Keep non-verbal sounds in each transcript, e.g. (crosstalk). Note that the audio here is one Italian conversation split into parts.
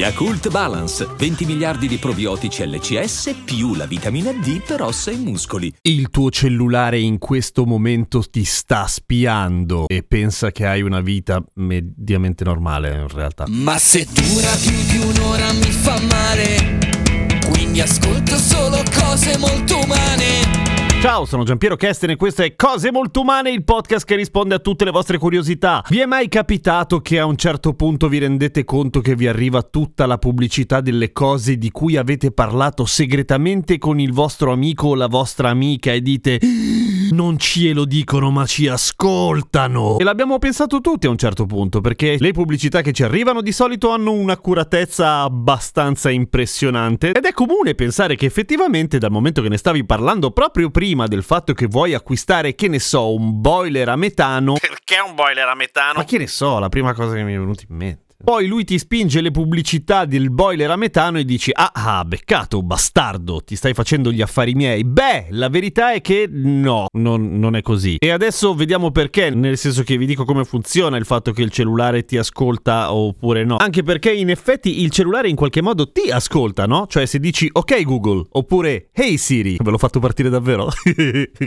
Yakult Balance, 20 miliardi di probiotici LCS più la vitamina D per ossa e muscoli. Il tuo cellulare in questo momento ti sta spiando e pensa che hai una vita mediamente normale in realtà. Ma se dura più di un'ora mi fa male, quindi ascolto solo cose molto umane. Ciao, sono Giampiero Kesten e questo è Cose Molto Umane, il podcast che risponde a tutte le vostre curiosità. Vi è mai capitato che a un certo punto vi rendete conto che vi arriva tutta la pubblicità delle cose di cui avete parlato segretamente con il vostro amico o la vostra amica e dite non ce lo dicono ma ci ascoltano? E l'abbiamo pensato tutti a un certo punto perché le pubblicità che ci arrivano di solito hanno un'accuratezza abbastanza impressionante ed è comune pensare che effettivamente dal momento che ne stavi parlando proprio prima prima del fatto che vuoi acquistare, che ne so, un boiler a metano. Perché un boiler a metano? Ma che ne so, la prima cosa che mi è venuta in mente. Poi lui ti spinge le pubblicità del boiler a metano e dici: Ah, ah, beccato, bastardo, ti stai facendo gli affari miei. Beh, la verità è che no, non, non, è così. E adesso vediamo perché, nel senso che vi dico come funziona il fatto che il cellulare ti ascolta oppure no. Anche perché in effetti il cellulare in qualche modo ti ascolta, no? Cioè se dici ok Google oppure hey Siri, ve l'ho fatto partire davvero? (laughs)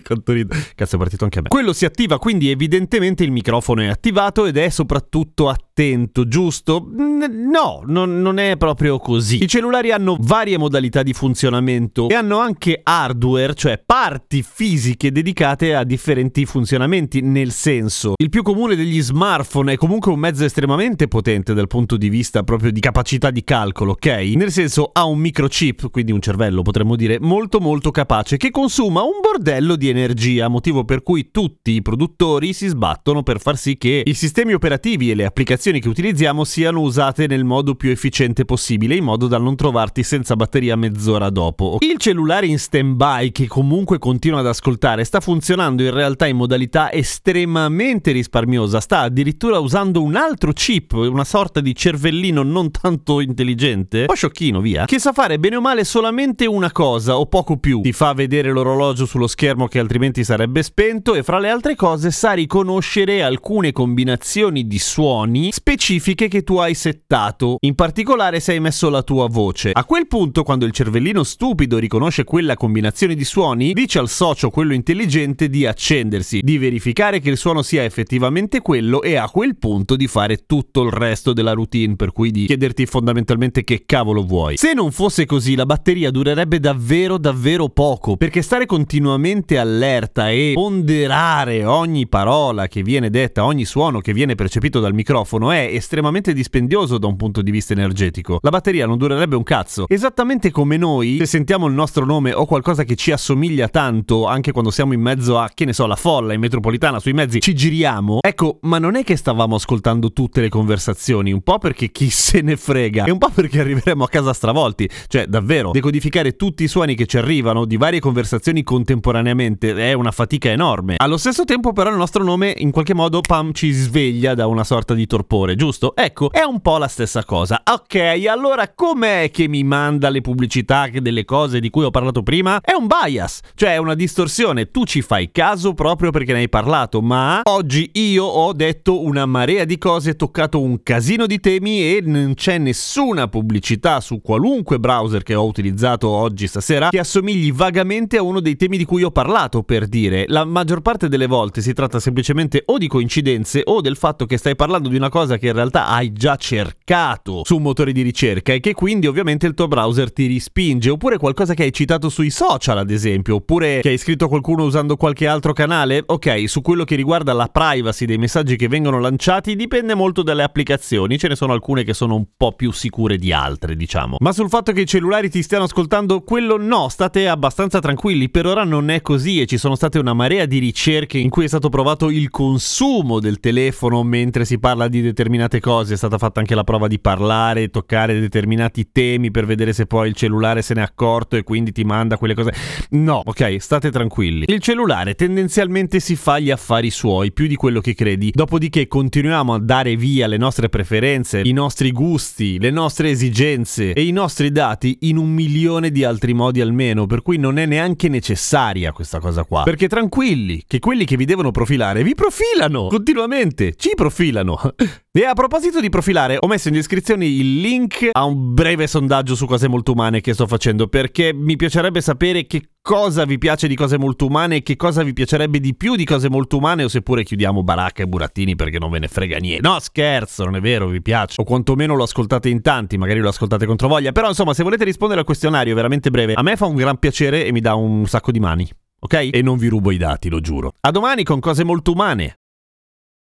Cazzo è partito anche a me. Quello si attiva, quindi evidentemente il microfono è attivato ed è soprattutto attento, giusto? Giusto? No, non, non, è proprio così. I cellulari hanno varie modalità di funzionamento e hanno anche hardware, cioè parti fisiche dedicate a differenti funzionamenti, nel senso, il più comune degli smartphone è comunque un mezzo estremamente potente dal punto di vista proprio di capacità di calcolo, ok? Nel senso ha un microchip, quindi un cervello potremmo dire, molto molto capace che consuma un bordello di energia, motivo per cui tutti i produttori si sbattono per far sì che i sistemi operativi e le applicazioni che utilizziamo siano usate nel modo più efficiente possibile, in modo da non trovarti senza batteria mezz'ora dopo. Il cellulare in stand-by, che comunque continua ad ascoltare, sta funzionando in realtà in modalità estremamente risparmiosa, sta addirittura usando un altro chip, una sorta di cervellino non tanto intelligente, un po' sciocchino via, che sa fare bene o male solamente una cosa, o poco più. Ti fa vedere l'orologio sullo schermo che altrimenti sarebbe spento e fra le altre cose sa riconoscere alcune combinazioni di suoni specifiche che tu hai settato, in particolare se hai messo la tua voce. A quel punto, quando il cervellino stupido riconosce quella combinazione di suoni, dice al socio, quello intelligente, di accendersi, di verificare che il suono sia effettivamente quello e a quel punto di fare tutto il resto della routine, per cui di chiederti fondamentalmente che cavolo vuoi. Se non fosse così, la batteria durerebbe davvero davvero poco, perché stare continuamente allerta e ponderare ogni parola che viene detta, ogni suono che viene percepito dal microfono è estremamente dispendioso da un punto di vista energetico. La batteria non durerebbe un cazzo. Esattamente come noi, se sentiamo il nostro nome o qualcosa che ci assomiglia tanto, anche quando siamo in mezzo a, che ne so, la folla in metropolitana, sui mezzi, ci giriamo. Ecco, ma non è che stavamo ascoltando tutte le conversazioni, un po' perché chi se ne frega, e un po' perché arriveremo a casa stravolti. Cioè, davvero, decodificare tutti i suoni che ci arrivano di varie conversazioni contemporaneamente è una fatica enorme. Allo stesso tempo, però, il nostro nome in qualche modo, pam, ci sveglia da una sorta di torpore, giusto? Ecco, è un po' la stessa cosa. Ok, allora com'è che mi manda le pubblicità delle cose di cui ho parlato prima? È un bias, cioè è una distorsione. Tu ci fai caso proprio perché ne hai parlato, ma oggi io ho detto una marea di cose, toccato un casino di temi e non c'è nessuna pubblicità su qualunque browser che ho utilizzato oggi stasera che assomigli vagamente a uno dei temi di cui ho parlato, per dire. La maggior parte delle volte si tratta semplicemente o di coincidenze o del fatto che stai parlando di una cosa che in realtà hai già cercato su un motore di ricerca e che quindi ovviamente il tuo browser ti rispinge, oppure qualcosa che hai citato sui social ad esempio, oppure che hai scritto qualcuno usando qualche altro canale. Ok, su quello che riguarda la privacy dei messaggi che vengono lanciati dipende molto dalle applicazioni, ce ne sono alcune che sono un po' più sicure di altre, diciamo. Ma sul fatto che i cellulari ti stiano ascoltando, quello no, state abbastanza tranquilli, per ora non è così e ci sono state una marea di ricerche in cui è stato provato il consumo del telefono mentre si parla di determinate cose stata fatta anche la prova di parlare, toccare determinati temi per vedere se poi il cellulare se n'è accorto e quindi ti manda quelle cose. No, ok, state tranquilli. Il cellulare tendenzialmente si fa gli affari suoi più di quello che credi, dopodiché continuiamo a dare via le nostre preferenze, i nostri gusti, le nostre esigenze e i nostri dati in un milione di altri modi almeno, per cui non è neanche necessaria questa cosa qua. Perché tranquilli, che quelli che vi devono profilare vi profilano continuamente, ci profilano. (laughs) E a proposito di profilare, ho messo in descrizione il link a un breve sondaggio su cose molto umane che sto facendo perché mi piacerebbe sapere che cosa vi piace di cose molto umane e che cosa vi piacerebbe di più di cose molto umane o seppure chiudiamo baracca e burattini perché non ve ne frega niente. No, scherzo, non è vero, vi piace. O quantomeno lo ascoltate in tanti, magari lo ascoltate contro voglia. Però insomma, se volete rispondere al questionario veramente breve, a me fa un gran piacere e mi dà un sacco di mani. Ok? E non vi rubo i dati, lo giuro. A domani con cose molto umane.